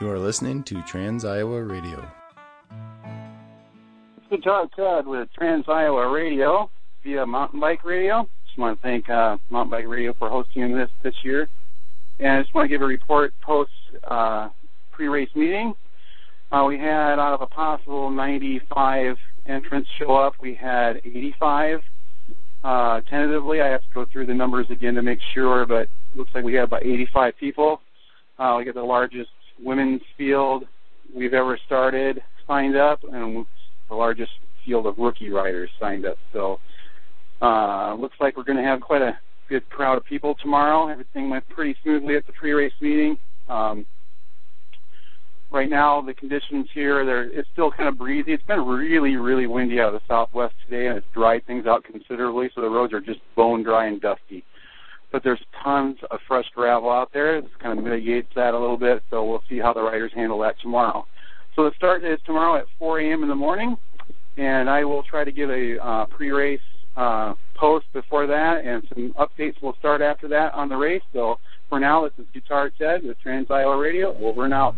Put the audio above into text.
You are listening to Trans Iowa Radio. It's Guitar Ted with Trans Iowa Radio via Mountain Bike Radio. Just want to thank uh, Mountain Bike Radio for hosting this this year. And I just want to give a report post uh, pre-race meeting. Uh, we had out of a possible 95 entrants show up, we had 85 uh, tentatively. I have to go through the numbers again to make sure, but looks like we have about 85 people. Uh, we got the largest women's field we've ever started signed up, and the largest field of rookie riders signed up. So uh, looks like we're going to have quite a good crowd of people tomorrow. Everything went pretty smoothly at the pre-race meeting. Um, right now, the conditions here, they're, it's still kind of breezy. It's been really, really windy out of the southwest today, and it's dried things out considerably, so the roads are just bone dry and dusty. But there's tons of fresh gravel out there. This kind of mitigates that a little bit, so we'll see how the riders handle that tomorrow. So the start is tomorrow at 4 a.m. in the morning, and I will try to give a uh, pre-race uh, post before that, and some updates will start after that on the race. So for now, this is Guitar Ted with Trans Iowa Radio. Over and out.